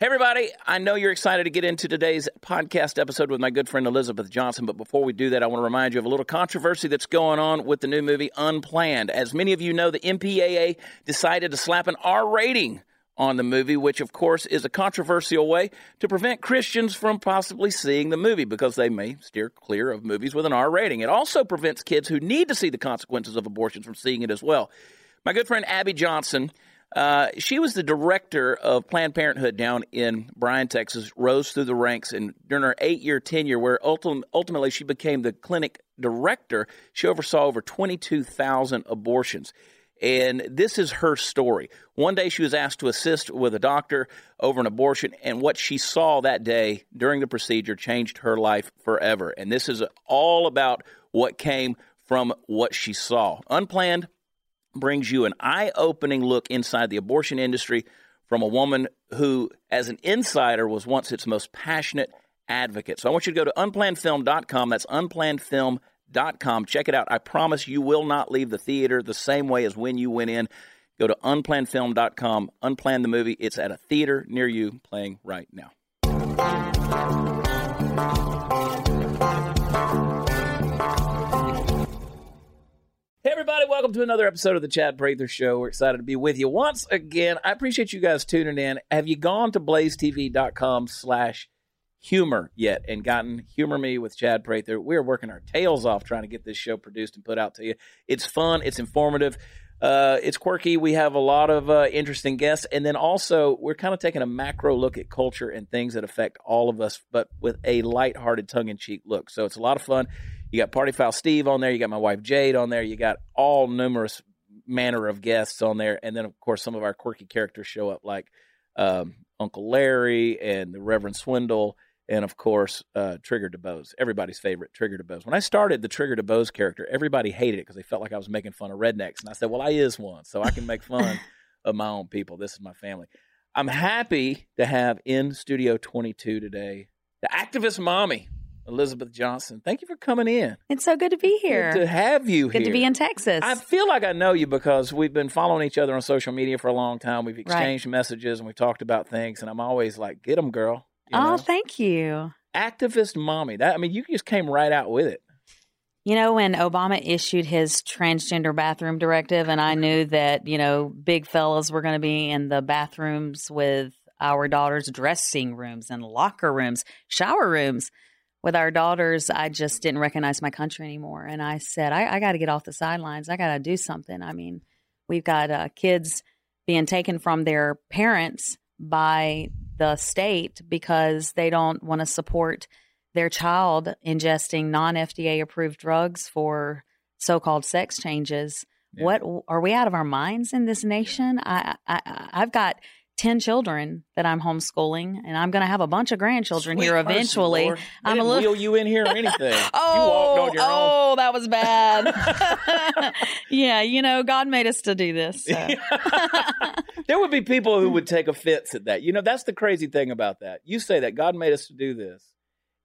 Hey, everybody. I know you're excited to get into today's podcast episode with my good friend Elizabeth Johnston, but before we do that, I want to remind you of a little controversy that's going on with the new movie Unplanned. As many of you know, the MPAA decided to slap an R rating on the movie, which of course is a controversial way to prevent Christians from possibly seeing the movie because they may steer clear of movies with an R rating. It also prevents kids who need to see the consequences of abortions from seeing it as well. My good friend Abby Johnson uh, she was the director of Planned Parenthood down in Bryan, Texas, rose through the ranks, and during her eight year tenure, where ultimately she became the clinic director, she oversaw over 22,000 abortions. And this is her story. One day she was asked to assist with a doctor over an abortion, and what she saw that day during the procedure changed her life forever. And this is all about what came from what she saw. Unplanned brings you an eye opening look inside the abortion industry from a woman who, as an insider, was once its most passionate advocate. So I want you to go to unplannedfilm.com. That's unplannedfilm.com. Check it out. I promise you will not leave the theater the same way as when you went in. Go to unplannedfilm.com. Unplan the movie. It's at a theater near you playing right now. Welcome to another episode of the Chad Prather Show. We're excited to be with you once again. I appreciate you guys tuning in. Have you gone to blazetv.com slash humor yet and gotten Humor Me with Chad Prather? We're working our tails off trying to get this show produced and put out to you. It's fun, it's informative, uh, it's quirky. We have a lot of uh, interesting guests. And then also, we're kind of taking a macro look at culture and things that affect all of us, but with a lighthearted, tongue in cheek look. So it's a lot of fun. You got Party Foul Steve on there. You got my wife Jade on there. You got all numerous manner of guests on there, and then of course some of our quirky characters show up, like um, Uncle Larry and the Reverend Swindle, and of course uh, Trigger DeBose, everybody's favorite Trigger DeBose. When I started the Trigger DeBose character, everybody hated it because they felt like I was making fun of rednecks, and I said, "Well, I is one, so I can make fun of my own people. This is my family." I'm happy to have in Studio 22 today the activist mommy Elizabeth Johnston. Thank you for coming in. It's so good to be here. Good to have you good here. to be in Texas. I feel like I know you because we've been following each other on social media for a long time. We've exchanged right. messages and we've talked about things, and I'm always like, "Get them, girl." You oh, thank you. Activist mommy. That I mean, you just came right out with it. You know, when Obama issued his transgender bathroom directive, and I knew that you know big fellas were going to be in the bathrooms with our daughters' dressing rooms and locker rooms, shower rooms with our daughters, I just didn't recognize my country anymore. And I said, I, I got to get off the sidelines. I got to do something. I mean, we've got uh, kids being taken from their parents by the state because they don't want to support their child ingesting non FDA approved drugs for so called sex changes. Yeah. What are we out of our minds in this nation? I, I I've got 10 children that I'm homeschooling, and I'm going to have a bunch of grandchildren Sweet here eventually. I'm a little wheel you in here or anything. oh, oh, own. Oh, that was bad. yeah, you know, God made us to do this. So. there would be people who would take offense at that. You know, that's the crazy thing about that. You say that God made us to do this.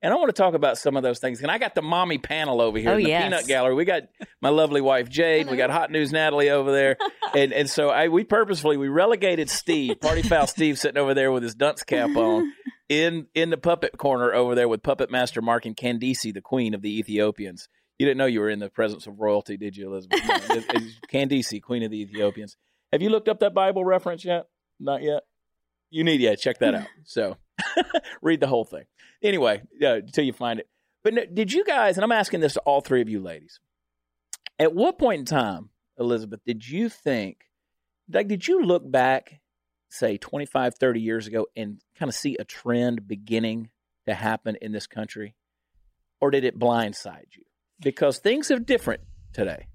And I want to talk about some of those things. And I got the mommy panel over here oh, in the yes. peanut gallery. We got my lovely wife Jade. We got Hot News Natalie over there. and and so I we purposefully we relegated Steve, Party Foul Steve sitting over there with his dunce cap on in in the puppet corner over there with puppet master Mark and Candice, the queen of the Ethiopians. You didn't know you were in the presence of royalty, did you, Elizabeth? Candice, queen of the Ethiopians. Have you looked up that Bible reference yet? Not yet. You need yeah, check that out. So read the whole thing. Anyway, uh, until you find it. But did you guys, and I'm asking this to all three of you ladies, at what point in time, Elizabeth, did you think, like, did you look back, say 25, 30 years ago and kind of see a trend beginning to happen in this country? Or did it blindside you? Because things are different today.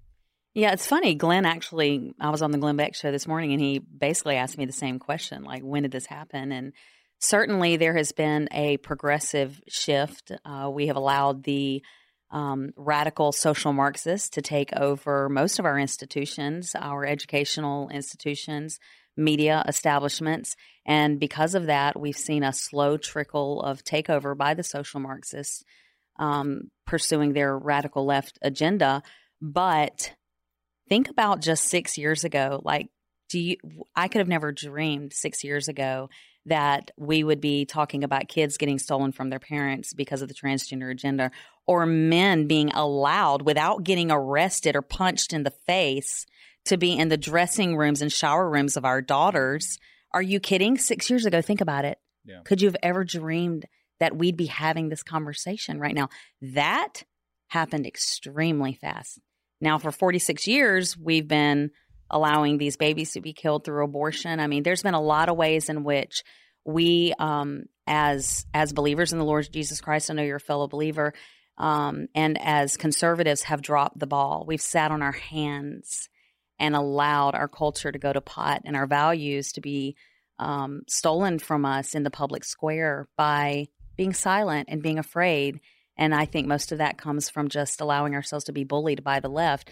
Yeah, it's funny. Glenn actually, I was on the Glenn Beck show this morning and he basically asked me the same question like, when did this happen? And certainly there has been a progressive shift. Uh, we have allowed the um, radical social Marxists to take over most of our institutions, our educational institutions, media establishments. And because of that, we've seen a slow trickle of takeover by the social Marxists um, pursuing their radical left agenda. But think about just six years ago. Like, do you, I could have never dreamed six years ago that we would be talking about kids getting stolen from their parents because of the transgender agenda or men being allowed without getting arrested or punched in the face to be in the dressing rooms and shower rooms of our daughters. Are you kidding? Six years ago, think about it. Yeah. Could you have ever dreamed that we'd be having this conversation right now? That happened extremely fast. Now, for 46 years, we've been allowing these babies to be killed through abortion. I mean, there's been a lot of ways in which we, um, as as believers in the Lord Jesus Christ, I know you're a fellow believer, um, and as conservatives, have dropped the ball. We've sat on our hands and allowed our culture to go to pot and our values to be um, stolen from us in the public square by being silent and being afraid. And I think most of that comes from just allowing ourselves to be bullied by the left.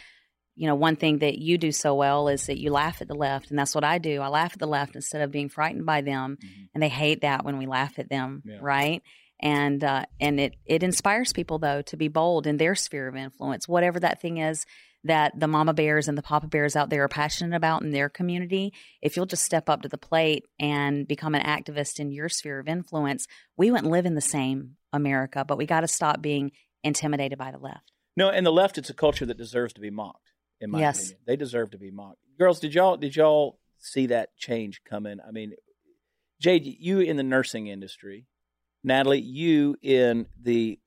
You know, one thing that you do so well is that you laugh at the left, and that's what I do. I laugh at the left instead of being frightened by them, Mm-hmm. and they hate that when we laugh at them, Yeah. right? And uh, and it it inspires people though to be bold in their sphere of influence, whatever that thing is that the mama bears and the papa bears out there are passionate about in their community. If you'll just step up to the plate and become an activist in your sphere of influence, we wouldn't live in the same America. But we got to stop being intimidated by the left. No, and the left, it's a culture that deserves to be mocked. In my Yes. opinion, they deserve to be mocked. Girls, did y'all did y'all see that change coming? I mean, Jade, you in the nursing industry, Natalie, you in the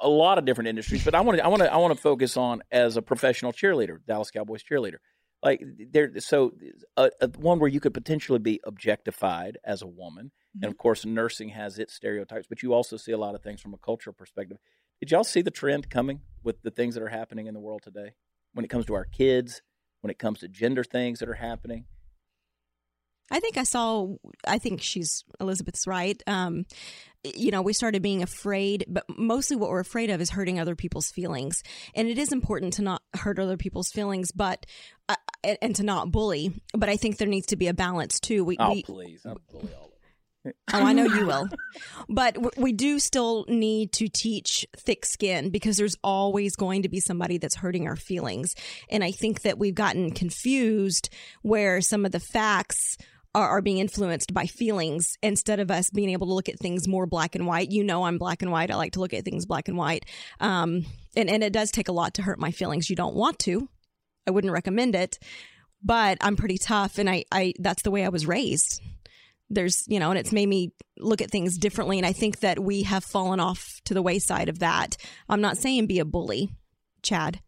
a lot of different industries, but I want to I want to I want to focus on as a professional cheerleader, Dallas Cowboys cheerleader. Like there, so one where you could potentially be objectified as a woman, and mm-hmm. of course, nursing has its stereotypes, but you also see a lot of things from a cultural perspective. Did y'all see the trend coming with the things that are happening in the world today when it comes to our kids, when it comes to gender things that are happening? I think I saw. I think she's Elizabeth's right. Um, you know, we started being afraid, but mostly what we're afraid of is hurting other people's feelings. And it is important to not hurt other people's feelings, but uh, and, and to not bully. But I think there needs to be a balance too. We, Oh, we please, I'm bully all. Oh, I know you will. But we do still need to teach thick skin because there's always going to be somebody that's hurting our feelings. And I think that we've gotten confused where some of the facts are, are being influenced by feelings instead of us being able to look at things more black and white. You know, I'm black and white. I like to look at things black and white. Um, and, and it does take a lot to hurt my feelings. You don't want to. I wouldn't recommend it, but I'm pretty tough. And I, I, that's the way I was raised there's you know and it's made me look at things differently and i think that we have fallen off to the wayside of that i'm not saying be a bully chad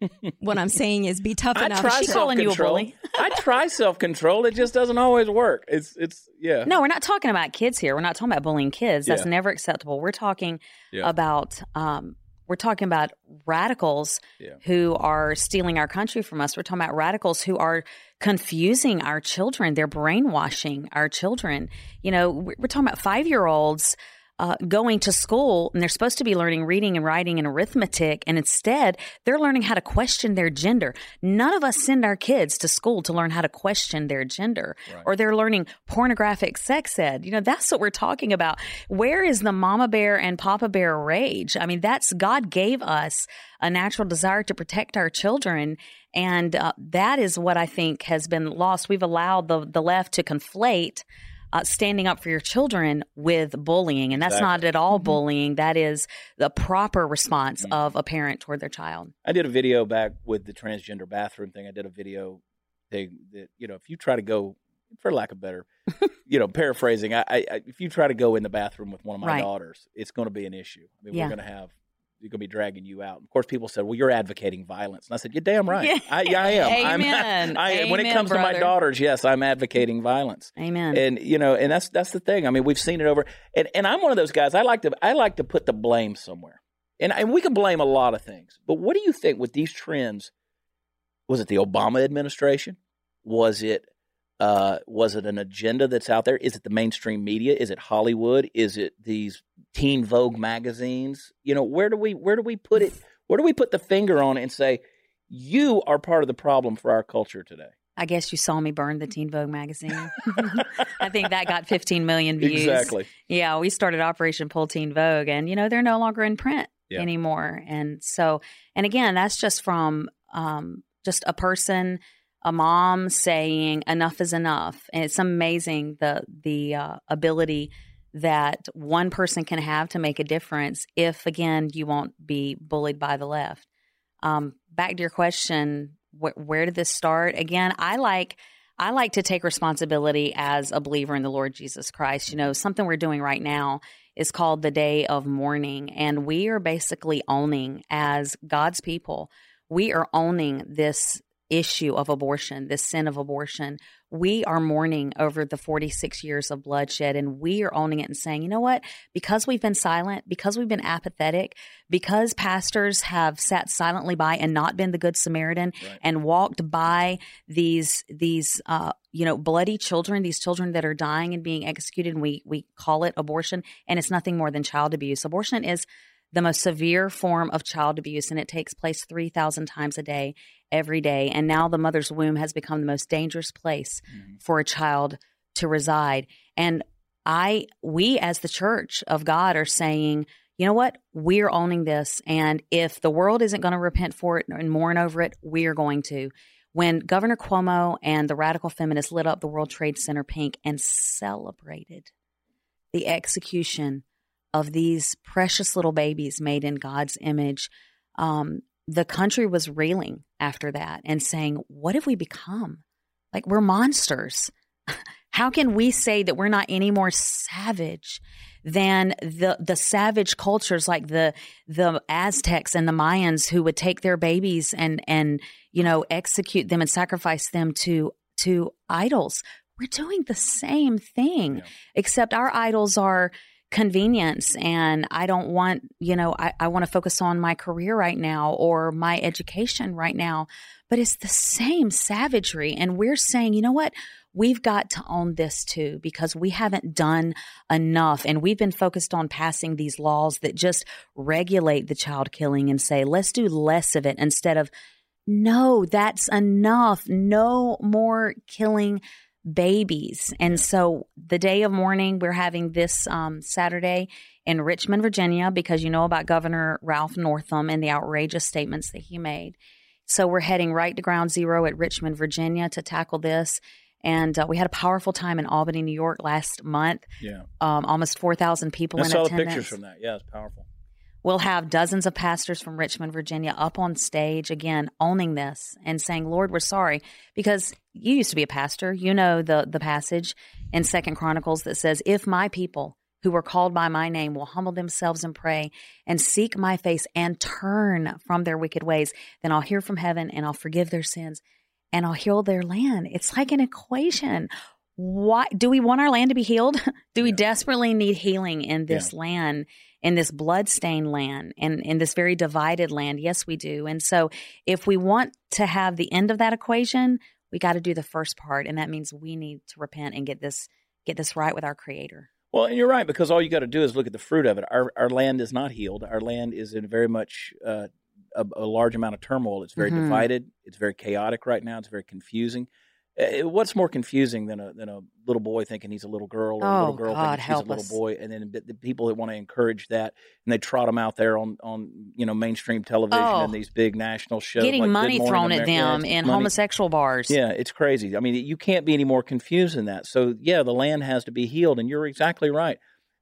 what i'm saying is be tough I enough try She calling you a bully? I try self control. It just doesn't always work. It's it's yeah. No, we're not talking about kids here. We're not talking about bullying kids. That's Yeah. never acceptable. We're talking Yeah. about um, we're talking about radicals Yeah. who are stealing our country from us. We're talking about radicals who are confusing our children. They're brainwashing our children. You know, we're we're talking about five year olds. Uh, going to school and they're supposed to be learning reading and writing and arithmetic, and instead they're learning how to question their gender. None of us send our kids to school to learn how to question their gender, Right. or they're learning pornographic sex ed. You know, that's what we're talking about. Where is the mama bear and papa bear rage? I mean, that's God gave us a natural desire to protect our children. And uh, that is what I think has been lost. We've allowed the, the left to conflate uh, standing up for your children with bullying. And that's not at all bullying. That is the proper response Mhm. of a parent toward their child. I did a video back with the transgender bathroom thing. I did a video thing that you know if you try to go, for lack of better, you know, paraphrasing, I, I I- if you try to go in the bathroom with one of my Right. daughters, it's going to be an issue. I mean, Yeah. we're going to have. You're going to be dragging you out. Of course, people said, "Well, you're advocating violence," and I said, "You're damn right. Yeah. I, yeah, I am. I'm- Amen. When it Amen, comes to my daughters, yes, I'm advocating violence." Amen. and you know and that's that's the thing i mean we've seen it over and, and i'm one of those guys i like to i like to put the blame somewhere and, and we can blame a lot of things but what do you think with these trends was it the obama administration was it uh, was it an agenda that's out there is it the mainstream media is it hollywood is it these teen vogue magazines you know where do we where do we put it where do we put the finger on it and say you are part of the problem for our culture today I guess you saw me burn the Teen Vogue magazine. I think that got 15 million views. exactly Yeah, we started Operation Pull Teen Vogue, and you know they're no longer in print Yeah. anymore. And so, and again, that's just from um, just a person, a mom saying enough is enough. And it's amazing the the uh, ability that one person can have to make a difference if again you won't be bullied by the left. Um, back to your question, wh- where did this start? Again, I like I like to take responsibility as a believer in the Lord Jesus Christ. You know, something we're doing right now is called the Day of Mourning, and we are basically owning as God's people. We are owning this issue of abortion, this sin of abortion. We are mourning over the 46 years of bloodshed and we are owning it and saying, you know what? Because we've been silent, because we've been apathetic, because pastors have sat silently by and not been the good Samaritan right. and walked by these, these, uh, you know, bloody children, these children that are dying and being executed, and we, we call it abortion, and it's nothing more than child abuse. Abortion is the most severe form of child abuse, and it takes place 3,000 times a day every day. And now the mother's womb has become the most dangerous place mm-hmm. for a child to reside. And I, we as the church of God are saying, you know what? We're owning this. And if the world isn't going to repent for it and mourn over it, we are going to. When Governor Cuomo and the radical feminists lit up the World Trade Center pink and celebrated the execution of these precious little babies made in God's image, um, the country was reeling after that and saying, What have we become? Like, we're monsters. How can we say that we're not any more savage than the the savage cultures like the the Aztecs and the Mayans who would take their babies and and you know execute them and sacrifice them to to idols? We're doing the same thing, yeah. except our idols are convenience and I don't want, you know, I, I want to focus on my career right now or my education right now. But it's the same savagery. And we're saying, you know what? We've got to own this too because we haven't done enough. And we've been focused on passing these laws that just regulate the child killing and say, let's do less of it instead of, no, that's enough. No more killing babies. And so the day of mourning, we're having this um, Saturday in Richmond, Virginia, because you know about Governor Ralph Northam and the outrageous statements that he made. So we're heading right to ground zero at Richmond, Virginia to tackle this. And uh, we had a powerful time in Albany, New York last month. Yeah. Um, almost 4,000 people I in saw attendance. the pictures from that. Yeah, it's powerful. We'll have dozens of pastors from Richmond, Virginia up on stage again, owning this and saying, Lord, we're sorry. Because you used to be a pastor. You know the, the passage in Second Chronicles that says, If my people who were called by my name will humble themselves and pray and seek my face and turn from their wicked ways, then I'll hear from heaven and I'll forgive their sins and I'll heal their land. It's like an equation. Why do we want our land to be healed? do we desperately need healing in this yeah. land? In this bloodstained land and in this very divided land. Yes, we do. And so if we want to have the end of that equation, we got to do the first part. And that means we need to repent and get this get this right with our creator. Well, and you're right because all you got to do is look at the fruit of it. Our our land is not healed. Our land is in very much uh, a, a, large amount of turmoil. It's very mm-hmm. divided. It's very chaotic right now. It's very confusing. Uh, what's more confusing than a than a little boy thinking he's a little girl or oh, a little girl God, thinking she's a little us. boy, and then the people that want to encourage that and they trot them out there on on you know mainstream television oh, and these big national shows, getting like money thrown America. at them in money. homosexual bars. Yeah, it's crazy. I mean, you can't be any more confused than that. So yeah, the land has to be healed, and you're exactly right.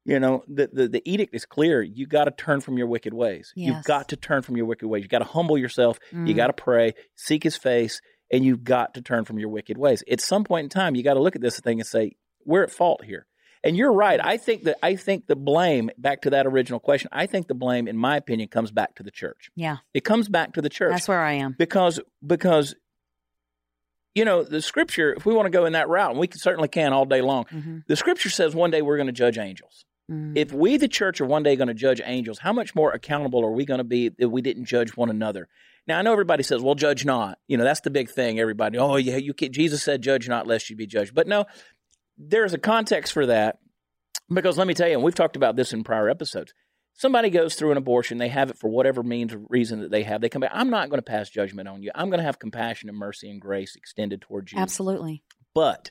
You know, the, the, the edict is clear. You got to turn from your wicked ways. Yes. You've got to turn from your wicked ways. You got to humble yourself. Mm. You got to pray, seek His face, and you've got to turn from your wicked ways. At some point in time, you got to look at this thing and say, we're at fault here. And you're right. I think that I think the blame back to that original question. I think the blame, in my opinion, comes back to the church. Yeah, it comes back to the church. That's where I am because because you know the scripture. If we want to go in that route, and we can, certainly can all day long. Mm-hmm. The scripture says one day we're going to judge angels. Mm-hmm. If we, the church, are one day going to judge angels, how much more accountable are we going to be if we didn't judge one another? Now I know everybody says, "Well, judge not." You know, that's the big thing. Everybody, oh yeah, you can Jesus said, "Judge not, lest you be judged." But no, there's a context for that because let me tell you, and we've talked about this in prior episodes. Somebody goes through an abortion, they have it for whatever means or reason that they have. They come back. I'm not going to pass judgment on you. I'm going to have compassion and mercy and grace extended towards you. Absolutely. But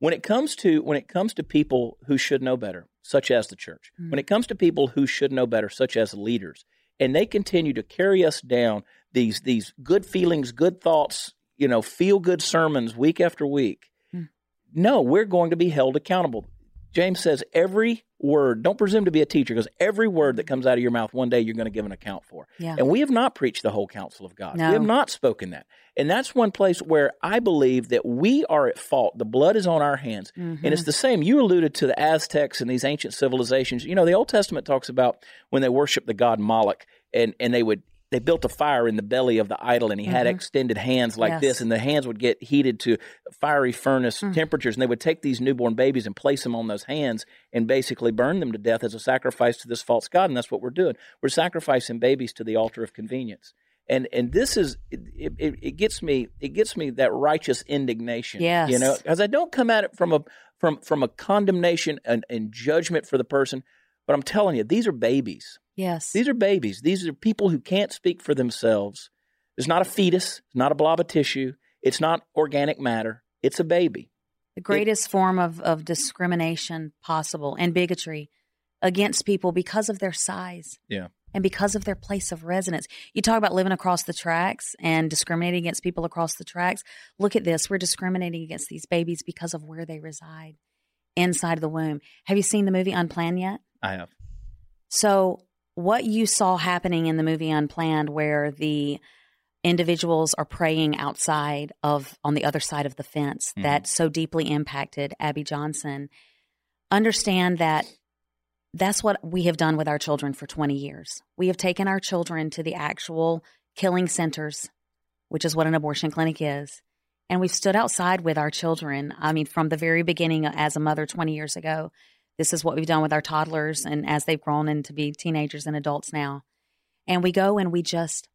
when it comes to when it comes to people who should know better, such as the church, mm-hmm. when it comes to people who should know better, such as leaders, and they continue to carry us down these these good feelings, good thoughts, you know, feel good sermons week after week. Mm. No, we're going to be held accountable. James says every word, don't presume to be a teacher because every word that comes out of your mouth one day you're going to give an account for. Yeah. And we have not preached the whole counsel of God. No. We have not spoken that. And that's one place where I believe that we are at fault. The blood is on our hands. And Mm-hmm. it's the same. You alluded to the Aztecs and these ancient civilizations. You know, the Old Testament talks about when they worshiped the god Moloch and, and they would they built a fire in the belly of the idol and he had mm-hmm. extended hands like Yes. this and the hands would get heated to fiery furnace mm. temperatures and they would take these newborn babies and place them on those hands and basically burn them to death as a sacrifice to this false god and that's what we're doing we're sacrificing babies to the altar of convenience and and this is it, it, it gets me it gets me that righteous indignation Yes. you know because i don't come at it from a from from a condemnation and, and judgment for the person but i'm telling you these are babies Yes. these are babies. These are people who can't speak for themselves. It's not a fetus, it's not a blob of tissue, it's not organic matter. It's a baby. the greatest form of, of discrimination possible and bigotry against people because of their size. Yeah. And because of their place of residence. You talk about living across the tracks and discriminating against people across the tracks. Look at this. We're discriminating against these babies because of where they reside inside of the womb. Have you seen the movie Unplanned yet? I have. So, what you saw happening in the movie Unplanned, where the individuals are praying outside of on the other side of the fence, Mhm. that so deeply impacted Abby Johnson. Understand that that's what we have done with our children for 20 years. We have taken our children to the actual killing centers, which is what an abortion clinic is. And we've stood outside with our children. I mean, from the very beginning as a mother 20 years ago, this is what we've done with our toddlers and as they've grown into be teenagers and adults now. And we go and we just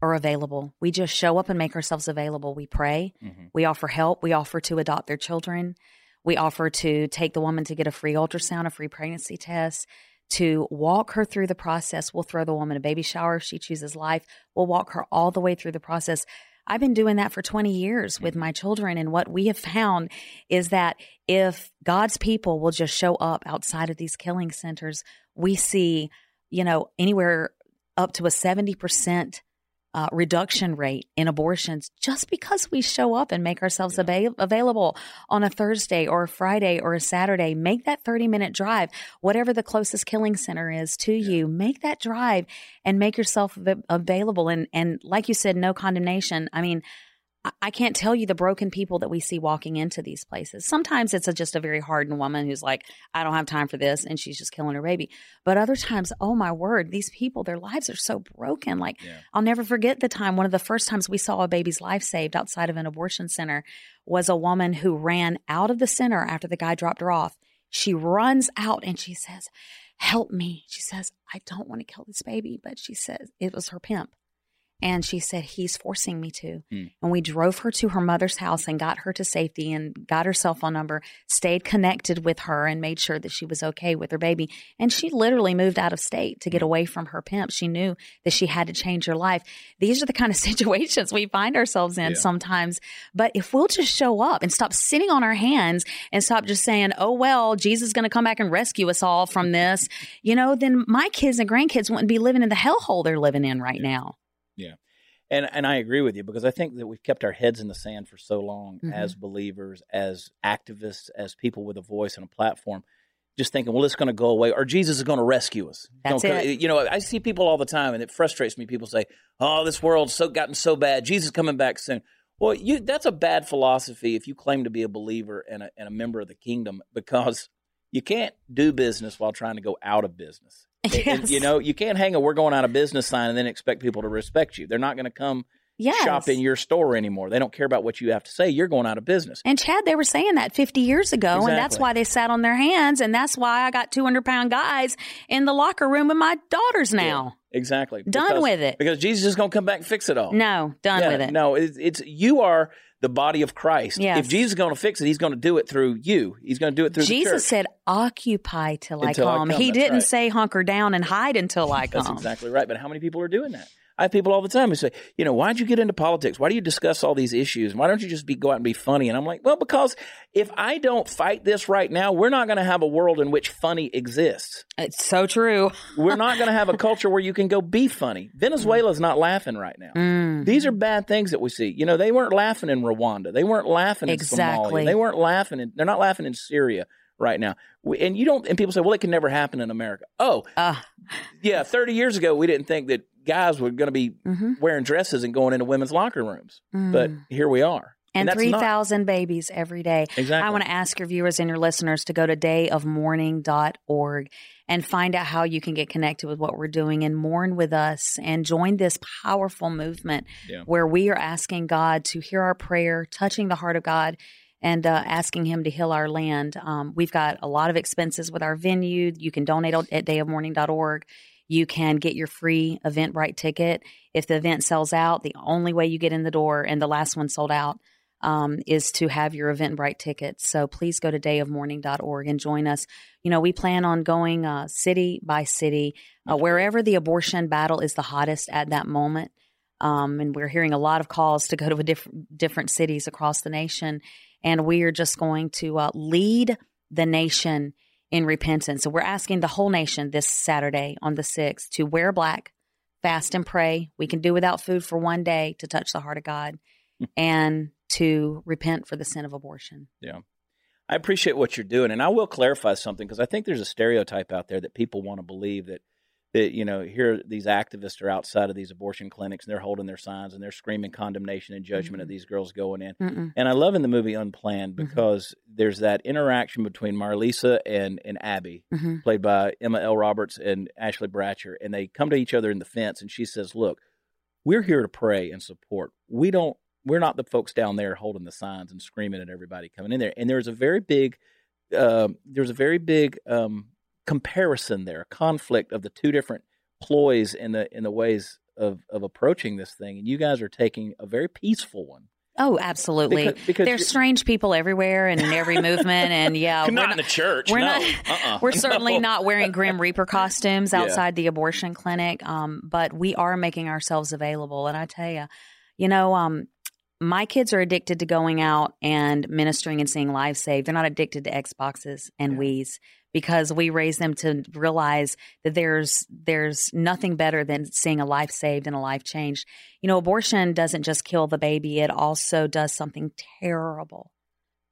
are available. We just show up and make ourselves available. We pray. Mhm. We offer help. We offer to adopt their children. We offer to take the woman to get a free ultrasound, a free pregnancy test, to walk her through the process. We'll throw the woman a baby shower if she chooses life. We'll walk her all the way through the process. I've been doing that for 20 years with my children. And what we have found is that if God's people will just show up outside of these killing centers, we see, you know, anywhere up to a 70% uh, reduction rate in abortions just because we show up and make ourselves ava- available on a Thursday or a Friday or a Saturday. Make that 30 minute drive, whatever the closest killing center is to you, make that drive and make yourself av- available. And, and like you said, no condemnation. I mean, I- can't tell you the broken people that we see walking into these places. Sometimes it's a, just a very hardened woman who's like, I don't have time for this, and she's just killing her baby. But other times, oh my word, these people, their lives are so broken. Like, Yeah. I'll never forget the time, one of the first times we saw a baby's life saved outside of an abortion center was a woman who ran out of the center after the guy dropped her off. She runs out and she says, Help me. She says, I don't want to kill this baby, but she says it was her pimp. And she said, He's forcing me to. Hmm. And we drove her to her mother's house and got her to safety and got her cell phone number, stayed connected with her and made sure that she was okay with her baby. And she literally moved out of state to get away from her pimp. She knew that she had to change her life. These are the kind of situations we find ourselves in Yeah. sometimes. But if we'll just show up and stop sitting on our hands and stop just saying, oh, well, Jesus is going to come back and rescue us all from this, you know, then my kids and grandkids wouldn't be living in the hellhole they're living in right now. And and I agree with you because I think that we've kept our heads in the sand for so long Mhm. as believers, as activists, as people with a voice and a platform, just thinking, well, it's going to go away, or Jesus is going to rescue us. That's Don't- it. You know, I see people all the time, and it frustrates me. People say, "Oh, this world's so gotten so bad. Jesus is coming back soon." Well, you that's a bad philosophy if you claim to be a believer and a, and a member of the kingdom because you can't do business while trying to go out of business. And, Yes. you know, you can't hang a "we're going out of business" sign and then expect people to respect you. They're not going to come Yes. shop in your store anymore. They don't care about what you have to say. You're going out of business. And Chad, they were saying that 50 years ago, and that's why they sat on their hands, and that's why I got 200 pound guys in the locker room with my daughters now. Exactly. Done Because- with it. Because Jesus is going to come back and fix it all. No, done Yeah, with it. No, it's, it's you are the body of Christ. Yes. If Jesus is going to fix it, he's going to do it through you. He's going to do it through the Jesus said, "Occupy till I Until I come." come, He that's didn't right. say hunker down and hide until I come. That's exactly right. But how many people are doing that? I have people all the time who say, you know, why'd you get into politics? Why do you discuss all these issues? Why don't you just be go out and be funny? And I'm like, well, because if I don't fight this right now, we're not going to have a world in which funny exists. It's so true. We're not going to have a culture where you can go be funny. Venezuela's not laughing right now. Mm. These are bad things that we see. You know, they weren't laughing in Rwanda. They weren't laughing in Exactly. Somalia. They weren't laughing in, they're not laughing in Syria right now. We, and you don't, and people say, well, it can never happen in America. Oh, Uh, yeah. 30 years ago, we didn't think that guys were going to be mhm. wearing dresses and going into women's locker rooms. Mm. But here we are. and not- 3,000 babies every day. Exactly. I want to ask your viewers and your listeners to go to dayofmourning.org and find out how you can get connected with what we're doing and mourn with us and join this powerful movement Yeah. where we are asking God to hear our prayer, touching the heart of God. And uh, asking him to heal our land. Um, we've got a lot of expenses with our venue. You can donate at dayofmourning.org. You can get your free Eventbrite ticket. If the event sells out, the only way you get in the door, and the last one sold out, um, is to have your Eventbrite ticket. So please go to dayofmourning.org and join us. You know, we plan on going uh, city by city, uh, wherever the abortion battle is the hottest at that moment. Um, and we're hearing a lot of calls to go to a different different cities across the nation, and we are just going to uh, lead the nation in repentance. So we're asking the whole nation this Saturday on the sixth to wear black, fast and pray. We can do without food for one day to touch the heart of God, and to repent for the sin of abortion. Yeah. I appreciate what you're doing, and I will clarify something because I think there's a stereotype out there that people want to believe that that you know here these activists are outside of these abortion clinics and they're holding their signs and they're screaming condemnation and judgment Mhm. of these girls going in. Mm-mm. And I love in the movie Unplanned Mhm. because there's that interaction between Marlisa and and Abby, hmm played by Emma Elle Roberts and Ashley Bratcher, and they come to each other in the fence, and she says, "Look, we're here to pray and support. We don't. We're not the folks down there holding the signs and screaming at everybody coming in there." And there's a very big, um, there's a very big um, comparison there, conflict of the two different ploys in the in the ways of of approaching this thing, and you guys are taking a very peaceful one. Oh, absolutely. Because- because There's strange people everywhere and in every movement, and yeah, not, we're in the church. we're no. not- Uh-uh. We're certainly No. not wearing Grim Reaper costumes Yeah. outside the abortion clinic, um, but we are making ourselves available. And I tell you, you know, um, my kids are addicted to going out and ministering and seeing lives saved. They're not addicted to Xboxes and Yeah. Wii's because we raise them to realize that there's there's nothing better than seeing a life saved and a life changed. You know, abortion doesn't just kill the baby; it also does something terrible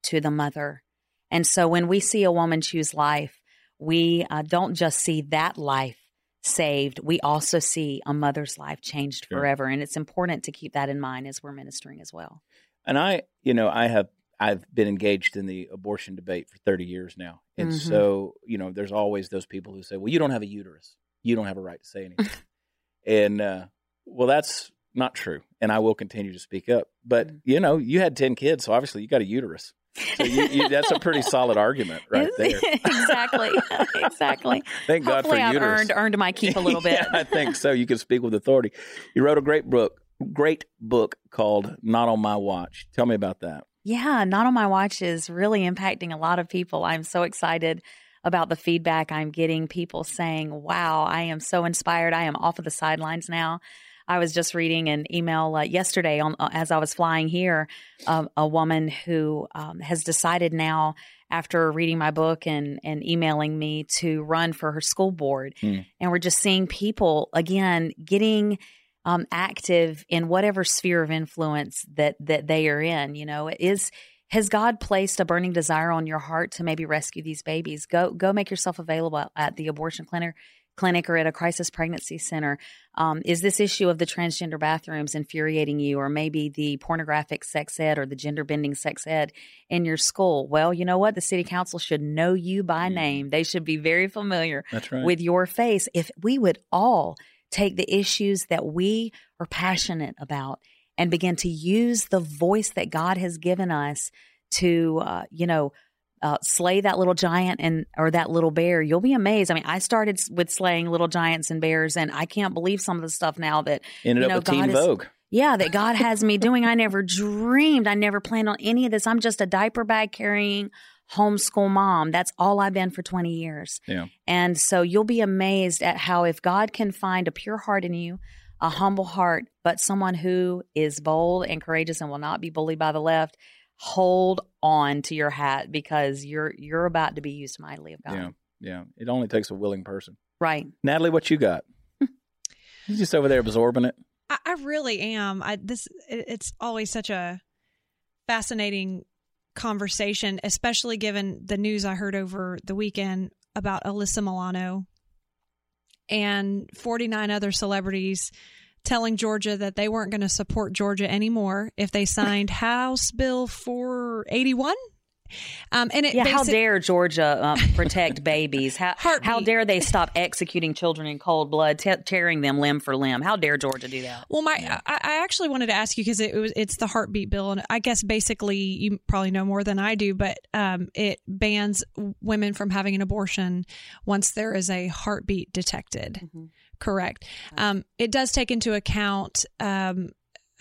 to the mother. And so when we see a woman choose life, we uh, don't just see that life saved, we also see a mother's life changed Sure. forever. And it's important to keep that in mind as we're ministering as well. And I, you know, I have I've been engaged in the abortion debate for 30 years now. And Mhm. so, you know, there's always those people who say, "Well, you don't have a uterus. You don't have a right to say anything." and uh well, that's not true. And I will continue to speak up. But, Mhm. you know, you had 10 kids, so obviously you got a uterus. So you, you, that's a pretty solid argument right there. exactly. exactly. Thank God Hopefully for I've uterus. earned earned my keep a little bit. yeah, I think so. You can speak with authority. You wrote a great book, great book called Not on My Watch. Tell me about that. Yeah, Not on My Watch is really impacting a lot of people. I'm so excited about the feedback I'm getting. People saying, wow, I am so inspired. I am off of the sidelines now. I was just reading an email uh, yesterday on uh, as I was flying here. Um, a woman who um, has decided now, after reading my book and and emailing me, to run for her school board. Hmm. And we're just seeing people again getting um, active in whatever sphere of influence that that they are in. You know, is has God placed a burning desire on your heart to maybe rescue these babies? Go go make yourself available at the abortion clinic clinic or at a crisis pregnancy center. Um, is this issue of the transgender bathrooms infuriating you, or maybe the pornographic sex ed or the gender bending sex ed in your school? Well, you know what? The city council should know you by Mhm. name. They should be very familiar right. with your face if we would all take the issues that we are passionate about and begin to use the voice that God has given us to, uh, you know, uh, slay that little giant and or that little bear. You'll be amazed. I mean, I started with slaying little giants and bears, and I can't believe some of the stuff now that Ended you up know, with Teen God is- Vogue. yeah, that God has me doing. I never dreamed. I never planned on any of this. I'm just a diaper bag carrying homeschool mom. That's all I've been for 20 years. Yeah. And so you'll be amazed at how if God can find a pure heart in you, a humble heart, but someone who is bold and courageous and will not be bullied by the left, hold on to your hat because you're you're about to be used mightily of God. Yeah, yeah. It only takes a willing person. Right. Natalie, what you got? you just over there absorbing it. I, I really am. I this it, it's always such a fascinating conversation, especially given the news I heard over the weekend about Alyssa Milano and 49 other celebrities telling Georgia that they weren't going to support Georgia anymore if they signed House Bill 481. Um, and it Yeah, how dare Georgia um, protect babies? How, how dare they stop executing children in cold blood, te- tearing them limb for limb? How dare Georgia do that? Well, my I, I actually wanted to ask you because it was it's the heartbeat bill, and I guess basically you probably know more than I do, but um, it bans women from having an abortion once there is a heartbeat detected. Correct. Um, it does take into account um,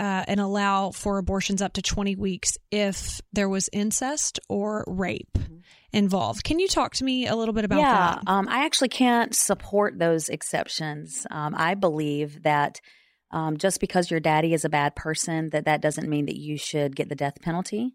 uh, and allow for abortions up to twenty weeks if there was incest or rape involved. Can you talk to me a little bit about yeah, that? um, I actually can't support those exceptions. Um, I believe that um, just because your daddy is a bad person, that that doesn't mean that you should get the death penalty.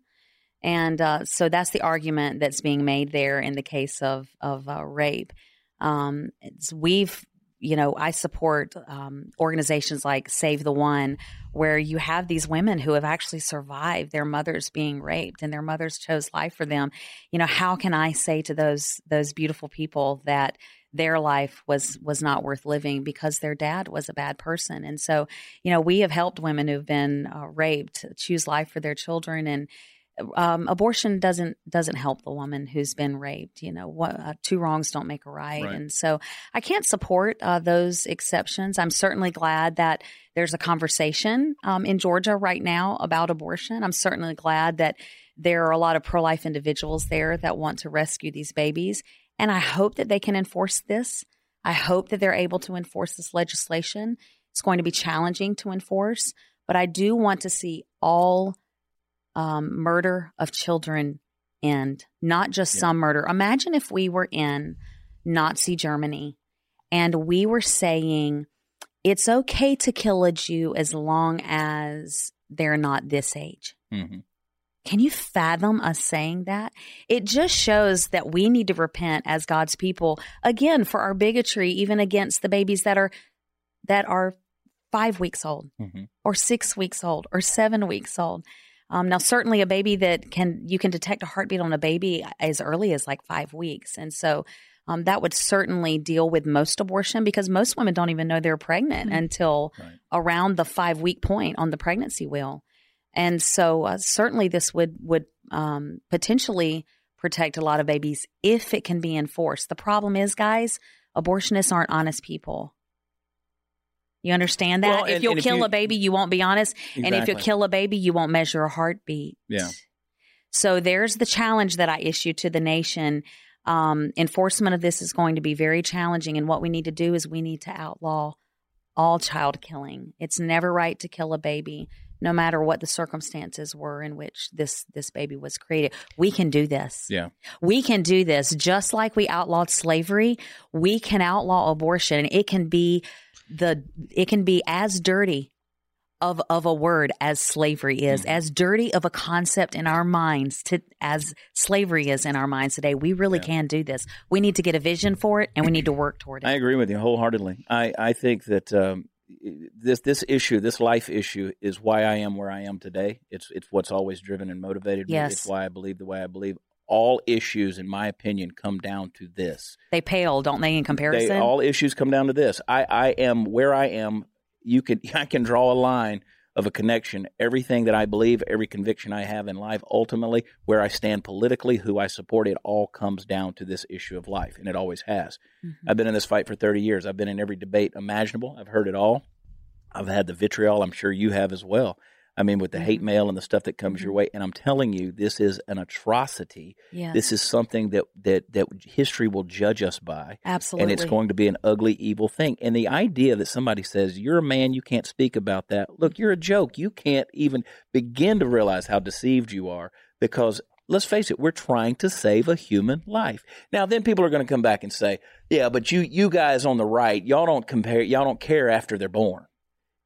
And uh, so that's the argument that's being made there in the case of of uh, rape. Um, it's, we've, you know, I support um, organizations like Save the One, where you have these women who have actually survived their mothers being raped, and their mothers chose life for them. You know, how can I say to those those beautiful people that their life was was not worth living because their dad was a bad person? And so, you know, we have helped women who've been uh, raped choose life for their children and um, abortion doesn't doesn't help the woman who's been raped. You know, what, uh, two wrongs don't make a right, Right. and so I can't support uh, those exceptions. I'm certainly glad that there's a conversation um, in Georgia right now about abortion. I'm certainly glad that there are a lot of pro life individuals there that want to rescue these babies, and I hope that they can enforce this. I hope that they're able to enforce this legislation. It's going to be challenging to enforce, but I do want to see all um, murder of children end, not just Yeah. some murder. Imagine if we were in Nazi Germany and we were saying it's okay to kill a Jew as long as they're not this age. hmm Can you fathom us saying that? It just shows that we need to repent as God's people again for our bigotry, even against the babies that are that are five weeks old hmm or six weeks old or seven weeks old. Um, now, certainly, a baby that can you can detect a heartbeat on a baby as early as like five weeks, and so um, that would certainly deal with most abortion because most women don't even know they're pregnant Mhm. until Right. around the five week point on the pregnancy wheel, and so uh, certainly this would would um, potentially protect a lot of babies if it can be enforced. The problem is, guys, abortionists aren't honest people. You understand that? Well, if you'll and if kill you- a baby, you won't be honest. And if you'll kill a baby, you won't measure a heartbeat. Yeah. So there's the challenge that I issue to the nation. Um, enforcement of this is going to be very challenging. And what we need to do is we need to outlaw all child killing. It's never right to kill a baby, no matter what the circumstances were in which this this baby was created. We can do this. Yeah. We can do this just like we outlawed slavery. We can outlaw abortion. It can be the it can be as dirty of of a word as slavery is, Mhm. as dirty of a concept in our minds to as slavery is in our minds today. We really Yeah. can do this. We need to get a vision for it, and we need to work toward it. I agree with you wholeheartedly. I, I think that um, this this issue, this life issue, is why I am where I am today. It's it's what's always driven and motivated me. Yes. It's why I believe the way I believe. All issues, in my opinion, come down to this. they pale, don't they? In comparison, They, all issues come down to this. I, I am where I am. You can I can draw a line of a connection. Everything that I believe, every conviction I have in life, ultimately where I stand politically, who I support, it all comes down to this issue of life, and it always has. Mhm. I've been in this fight for 30 years. I've been in every debate imaginable. I've heard it all. I've had the vitriol. I'm sure you have as well. I mean, with the hate Mhm. mail and the stuff that comes your Mhm. way. And I'm telling you, this is an atrocity. yes, This is something that, that, that history will judge us by. absolutely, And it's going to be an ugly, evil thing. And the idea that somebody says, you're a man, you can't speak about that. Look, you're a joke. You can't even begin to realize how deceived you are because let's face it, we're trying to save a human life. Now, then people are going to come back and say, yeah, but you, you guys on the right, y'all don't compare, y'all don't care after they're born.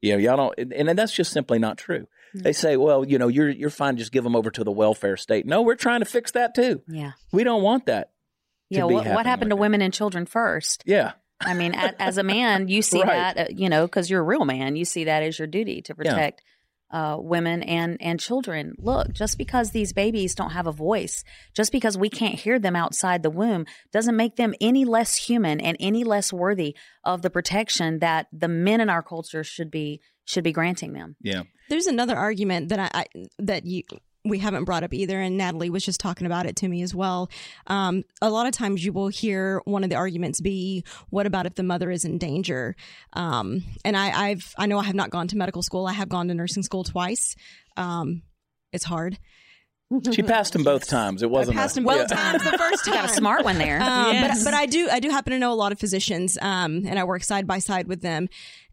Yeah, y'all don't, and, and that's just simply not true. Mm. They say, well, you know, you're you're fine. Just give them over to the welfare state. No, we're trying to fix that too. Yeah. We don't want that. Yeah. What, what happened to that. women and children first? Yeah, I mean, as a man, you see Right. that, uh, you know, because you're a real man. You see that as your duty to protect uh, women and and children. Look, just because these babies don't have a voice, just because we can't hear them outside the womb, doesn't make them any less human and any less worthy of the protection that the men in our culture should be should be granting them. yeah. There's another argument that I, I that you we haven't brought up either, and Natalie was just talking about it to me as well. Um, a lot of times you will hear one of the arguments be, "What about if the mother is in danger?" Um, and I, I've I know I have not gone to medical school. I have gone to nursing school twice. Um, it's hard. She passed him both times. It wasn't. I passed a, him both yeah. times the first You time. got a smart one there. Um, Yes. but but I do I do happen to know a lot of physicians, um, and I work side by side with them,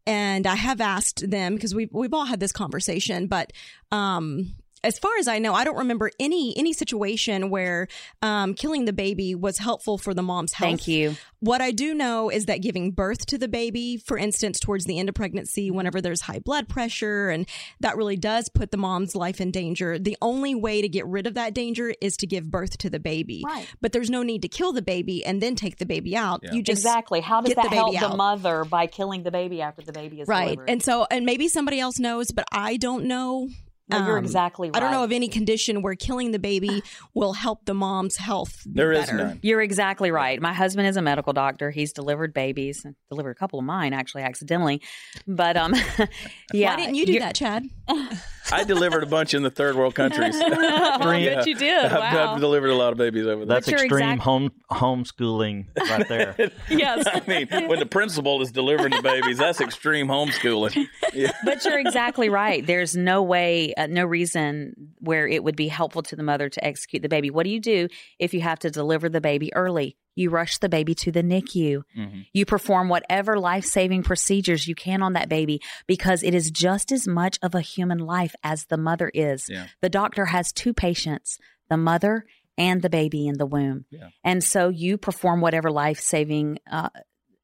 and I have asked them because we've we've all had this conversation, but um, as far as I know, I don't remember any any situation where um, killing the baby was helpful for the mom's health. Thank you. What I do know is that giving birth to the baby, for instance, towards the end of pregnancy, whenever there's high blood pressure, and that really does put the mom's life in danger, the only way to get rid of that danger is to give birth to the baby. Right. But there's no need to kill the baby and then take the baby out. Yeah. You just exactly. How does get that the help baby the mother by killing the baby after the baby is right. delivered? And so, and maybe somebody else knows, but I don't know. No, you're Um, exactly right. I don't know of any condition where killing the baby will help the mom's health. be There is better. none. You're exactly right. My husband is a medical doctor. He's delivered babies, delivered a couple of mine actually accidentally. But um, yeah. Why didn't you do you're- that, Chad? I delivered a bunch in the third world countries. I bet you did. I've, Wow. I've delivered a lot of babies over there. That's you're extreme exact- home homeschooling right there. yes. I mean, when the principal is delivering the babies, that's extreme homeschooling. Yeah. But you're exactly right. There's no way, uh, no reason where it would be helpful to the mother to execute the baby. What do you do if you have to deliver the baby early? You rush the baby to the NICU. Mhm. You perform whatever life saving procedures you can on that baby because it is just as much of a human life as the mother is. Yeah. The doctor has two patients, the mother and the baby in the womb. Yeah. And so you perform whatever life saving uh,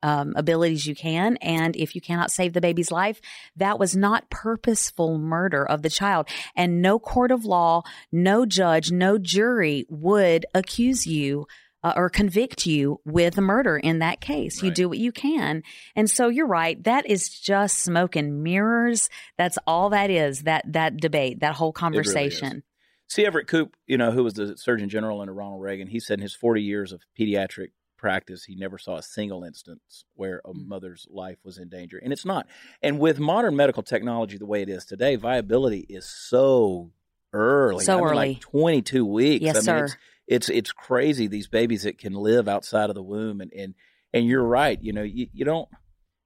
um, abilities you can. And if you cannot save the baby's life, that was not purposeful murder of the child. And no court of law, no judge, no jury would accuse you uh, or convict you with murder in that case. You do what you can. And so you're right. That is just smoke and mirrors. That's all that is, that, that debate, that whole really conversation. C. Everett Koop, you know, who was the Surgeon General under Ronald Reagan, he said in his 40 years of pediatric practice, he never saw a single instance where a Mm. mother's life was in danger. And it's not. And with modern medical technology the way it is today, viability is so early. So I mean, early. Like 22 weeks. Yes, I mean, sir. It's, it's, crazy, these babies that can live outside of the womb. And, and, and you're right. You know, you, you don't.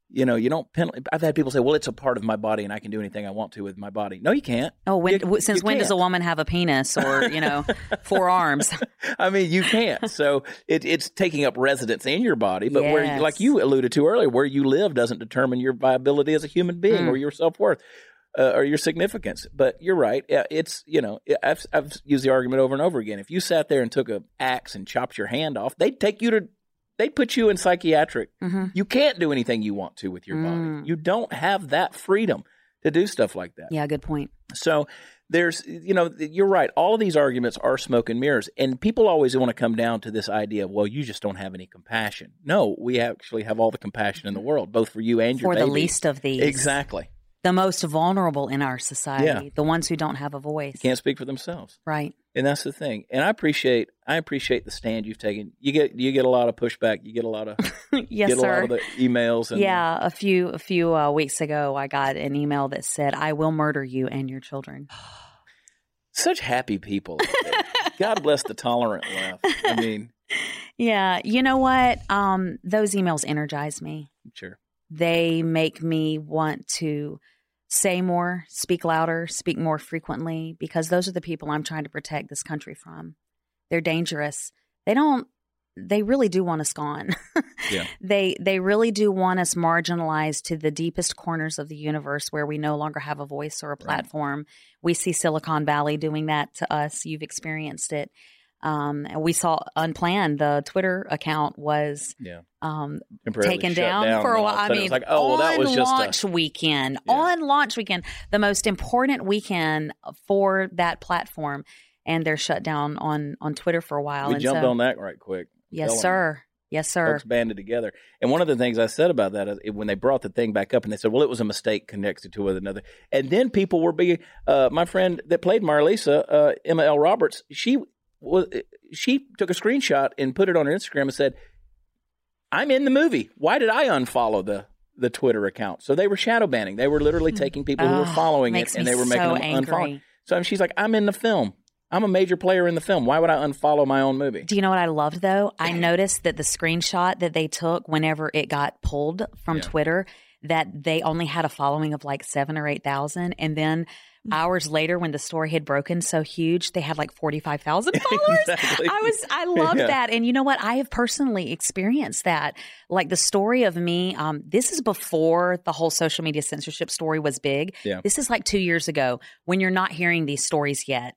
You know, you don't. Pen- I've had people say, "Well, it's a part of my body, and I can do anything I want to with my body." No, you can't. Oh, when, You- since you when does a woman have a penis or, you know, four arms? I mean, you can't. So it, it's taking up residence in your body. But where, like you alluded to earlier, where you live doesn't determine your viability as a human being Mm. or your self worth uh, or your significance. But you're right. It's you know, I've I've used the argument over and over again. If you sat there and took a axe and chopped your hand off, they'd take you to. They'd put you in psychiatric. Mhm. You can't do anything you want to with your Mm. body. You don't have that freedom to do stuff like that. Yeah, good point. So there's, you know, you're right. All of these arguments are smoke and mirrors. And people always want to come down to this idea of, well, you just don't have any compassion. No, we actually have all the compassion in the world, both for you and your For the least of these. Exactly. The most vulnerable in our society. Yeah. The ones who don't have a voice. Can't speak for themselves. Right. And that's the thing. And I appreciate I appreciate the stand you've taken. You get you get a lot of pushback. You get a lot of yes, get a sir. lot of the emails and yeah, a few a few uh, weeks ago, I got an email that said, "I will murder you and your children." such happy people. God bless the tolerant left. I mean, Yeah, you know what? Um, those emails energize me. sure. They make me want to say more, speak louder, speak more frequently because those are the people I'm trying to protect this country from. They're dangerous. They don't they really do want us gone. Yeah. They they really do want us marginalized to the deepest corners of the universe where we no longer have a voice or a platform. We see Silicon Valley doing that to us. You've experienced it. Um, and we saw unplanned. The Twitter account was Yeah. um, taken shut down, for a while. I mean, like, oh, well, that on was just launch a, weekend. Yeah. On launch weekend, the most important weekend for that platform, and they're shut down on on Twitter for a while. we and jumped so, on that right quick. Yes, you. sir. Yes, sir. Folks banded together. And one of the things I said about that is when they brought the thing back up and they said, well, it was a mistake connected to one another. And then people were being, uh, my friend that played Marlisa, uh, Emma Elle Roberts, she was, uh, she took a screenshot and put it on her Instagram and said, I'm in the movie. Why did I unfollow the, the Twitter account? So they were shadow banning. They were literally hmm. taking people who were ah, following it and they were making so them angry. unfollow. So she's like, I'm in the film. I'm a major player in the film. Why would I unfollow my own movie? Do you know what I loved though? I noticed that the screenshot that they took whenever it got pulled from Yeah. Twitter, that they only had a following of like seven or eight thousand, and then hours later, when the story had broken so huge, they had like forty five thousand followers. Exactly. I was, I loved Yeah. that, and you know what? I have personally experienced that. Like the story of me. Um, this is before the whole social media censorship story was big. Yeah. This is like two years ago when you're not hearing these stories yet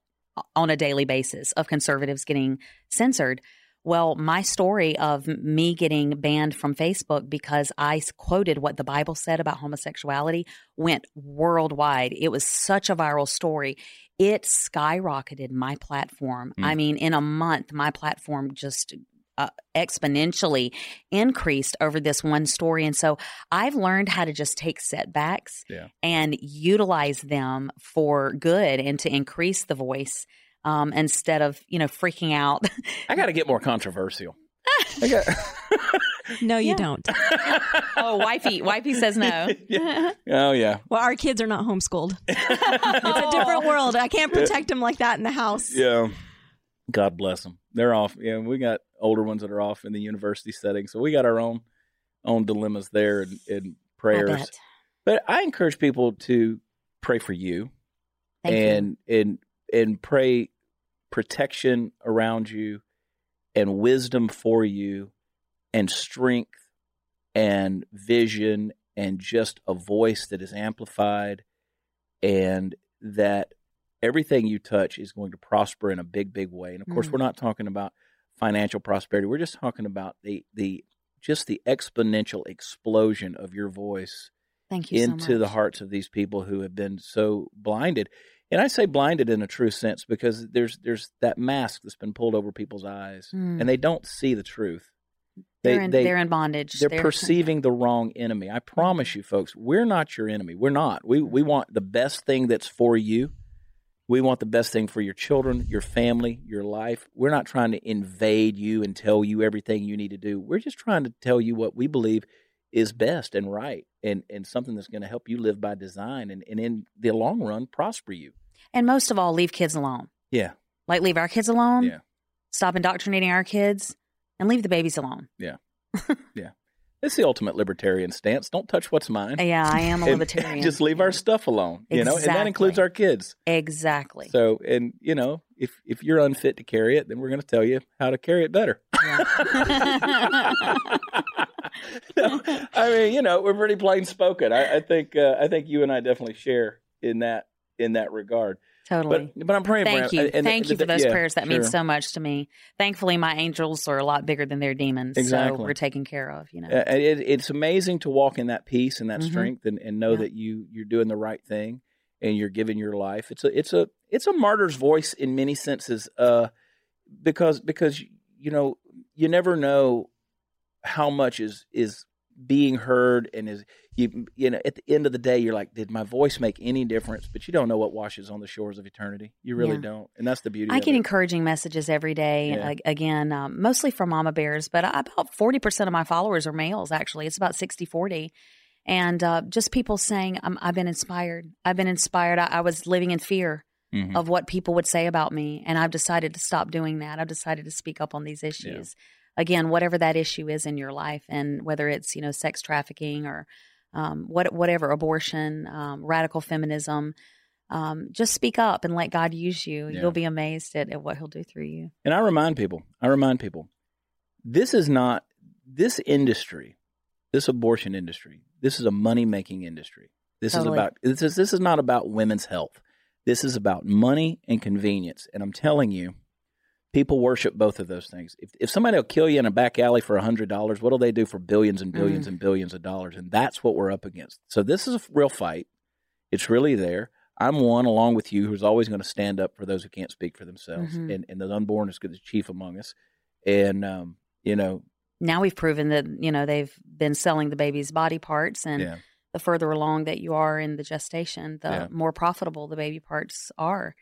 on a daily basis of conservatives getting censored. Well, my story of me getting banned from Facebook because I quoted what the Bible said about homosexuality went worldwide. It was such a viral story. It skyrocketed my platform. Mm. I mean, in a month, my platform just uh, exponentially increased over this one story. And so I've learned how to just take setbacks Yeah. and utilize them for good and to increase the voice um, instead of, you know, freaking out. I got to get more controversial. Got, No, you Yeah. don't. oh, wifey, wifey says no. Yeah. oh yeah, Well, our kids are not homeschooled. it's a different world. I can't protect them like that in the house. yeah. God bless them. They're off. Yeah, we got older ones that are off in the university setting, so we got our own own dilemmas there and, and I prayers. bet. But I encourage people to pray for you Thank you. and and pray protection around you and wisdom for you and strength and vision and just a voice that is amplified and that everything you touch is going to prosper in a big big way and of course Mm. we're not talking about financial prosperity we're just talking about the the just the exponential explosion of your voice Thank you so into the hearts of these people who have been so blinded. And I say blinded in a true sense because there's there's that mask that's been pulled over people's eyes, Mm. and they don't see the truth. They They're in, they they're in bondage. they're perceiving the wrong enemy. I promise you, folks, we're not your enemy. We're not. We we want the best thing that's for you. We want the best thing for your children, your family, your life. We're not trying to invade you and tell you everything you need to do. We're just trying to tell you what we believe is best and right and, and something that's going to help you live by design and, and in the long run prosper you. And most of all, leave kids alone. Yeah. Like leave our kids alone. Yeah. Stop indoctrinating our kids and leave the babies alone. Yeah. yeah. It's the ultimate libertarian stance. Don't touch what's mine. Yeah, I am a And libertarian. Just leave our stuff alone, you know, and that includes our kids. Exactly. So, and you know, if if you're unfit to carry it, then we're going to tell you how to carry it better. Yeah. No, I mean, you know, we're pretty plain spoken. I, I think uh, I think you and I definitely share in that in that regard. totally. But but I'm praying Thank for you. and- Thank the- you for those yeah, prayers. That means so much to me. Thankfully, my angels are a lot bigger than their demons. Exactly. So we're taken care of, you know. Uh, it, it's amazing to walk in that peace and that Mhm. strength and, and know Yeah. that you you're doing the right thing and you're giving your life. It's a it's a it's a martyr's voice in many senses, uh, because because you know you never know how much is is being heard and is you you know at the end of the day you're like did my voice make any difference but you don't know what washes on the shores of eternity you really Yeah. don't and that's the beauty I get it. encouraging messages every day. Yeah. Again, um, mostly from mama bears, but I- about 40% of my followers are males, actually. It's about 60 40. And uh, just people saying, I've been inspired. I've been inspired. I, I was living in fear Mhm. of what people would say about me. And I've decided to stop doing that. I've decided to speak up on these issues. Again, whatever that issue is in your life, and whether it's, you know, sex trafficking or um, what, whatever, abortion, um, radical feminism, um, just speak up and let God use you. Yeah. You'll be amazed at, at what He'll do through you. And I remind people, I remind people, this is not this industry, this abortion industry. This is a money making industry. This Totally. is about this is this is not about women's health. This is about money and convenience. And I'm telling you, People worship both of those things. If, if somebody will kill you in a back alley for $100, what will they do for billions and 1000000000s and billions of dollars? And that's what we're up against. So this is a real fight. It's really there. I'm one, along with you, who's always going to stand up for those who can't speak for themselves. Mhm. And, and the unborn is the chief among us. And, um, you know, Now we've proven that you know they've been selling the baby's body parts, and yeah. the further along that you are in the gestation, the Yeah. more profitable the baby parts are.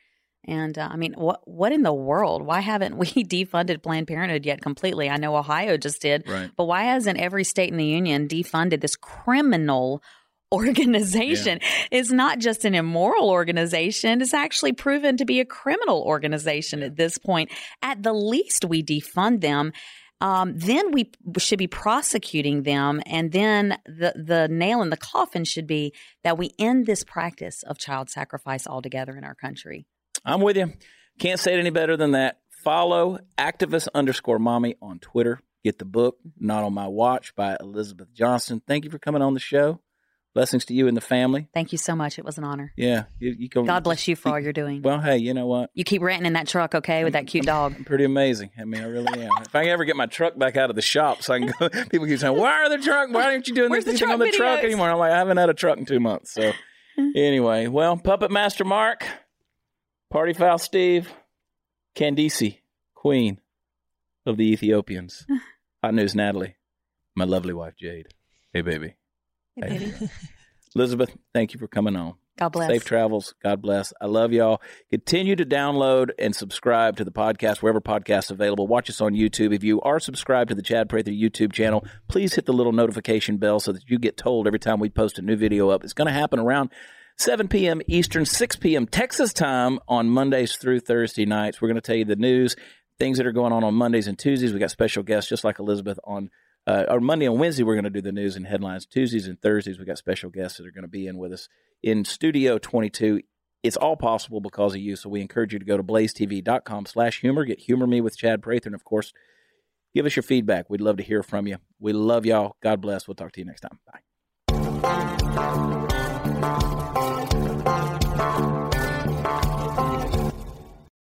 And uh, I mean, what what in the world? Why haven't we defunded Planned Parenthood yet completely? I know Ohio just did, Right. but why hasn't every state in the union defunded this criminal organization? It's not just an immoral organization; it's actually proven to be a criminal organization at this point. At the least, we defund them. Um, then we should be prosecuting them, and then the the nail in the coffin should be that we end this practice of child sacrifice altogether in our country. I'm with you. Can't say it any better than that. Follow activist underscore mommy on Twitter. Get the book, Not on My Watch by Elizabeth Johnston. Thank you for coming on the show. Blessings to you and the family. Thank you so much. It was an honor. Yeah. You, you can, God bless you for all you're doing. Well, hey, you know what? You keep renting in that truck, okay, with that cute dog. I'm pretty amazing. I mean, I really am. if I can ever get my truck back out of the shop so I can go, people keep saying, why are the truck? Why aren't you doing Where's this the truck on the truck anymore? I'm like, I haven't had a truck in two months. So anyway, well, Puppet Master Mark, Party Foul Steve, Candice, Queen of the Ethiopians, Hot News Natalie, my lovely wife Jade. Hey, baby. Hey. Baby. Elizabeth, thank you for coming on. God bless. Safe travels. God bless. I love y'all. Continue to download and subscribe to the podcast wherever podcasts available. Watch us on YouTube. If you are subscribed to the Chad Prather YouTube channel, please hit the little notification bell so that you get told every time we post a new video up. It's going to happen around 7 p.m. Eastern, 6 p.m. Texas time on Mondays through Thursday nights. We're going to tell you the news, things that are going on on Mondays and Tuesdays. We got special guests just like Elizabeth on uh, or Monday and Wednesday, we're going to do the news and headlines. Tuesdays and Thursdays, we got special guests that are going to be in with us in Studio 22. It's all possible because of you, so we encourage you to go to blazetv.com slash humor, get Humor Me with Chad Prather, and of course, give us your feedback. We'd love to hear from you. We love y'all. God bless. We'll talk to you next time. Bye. Thank you.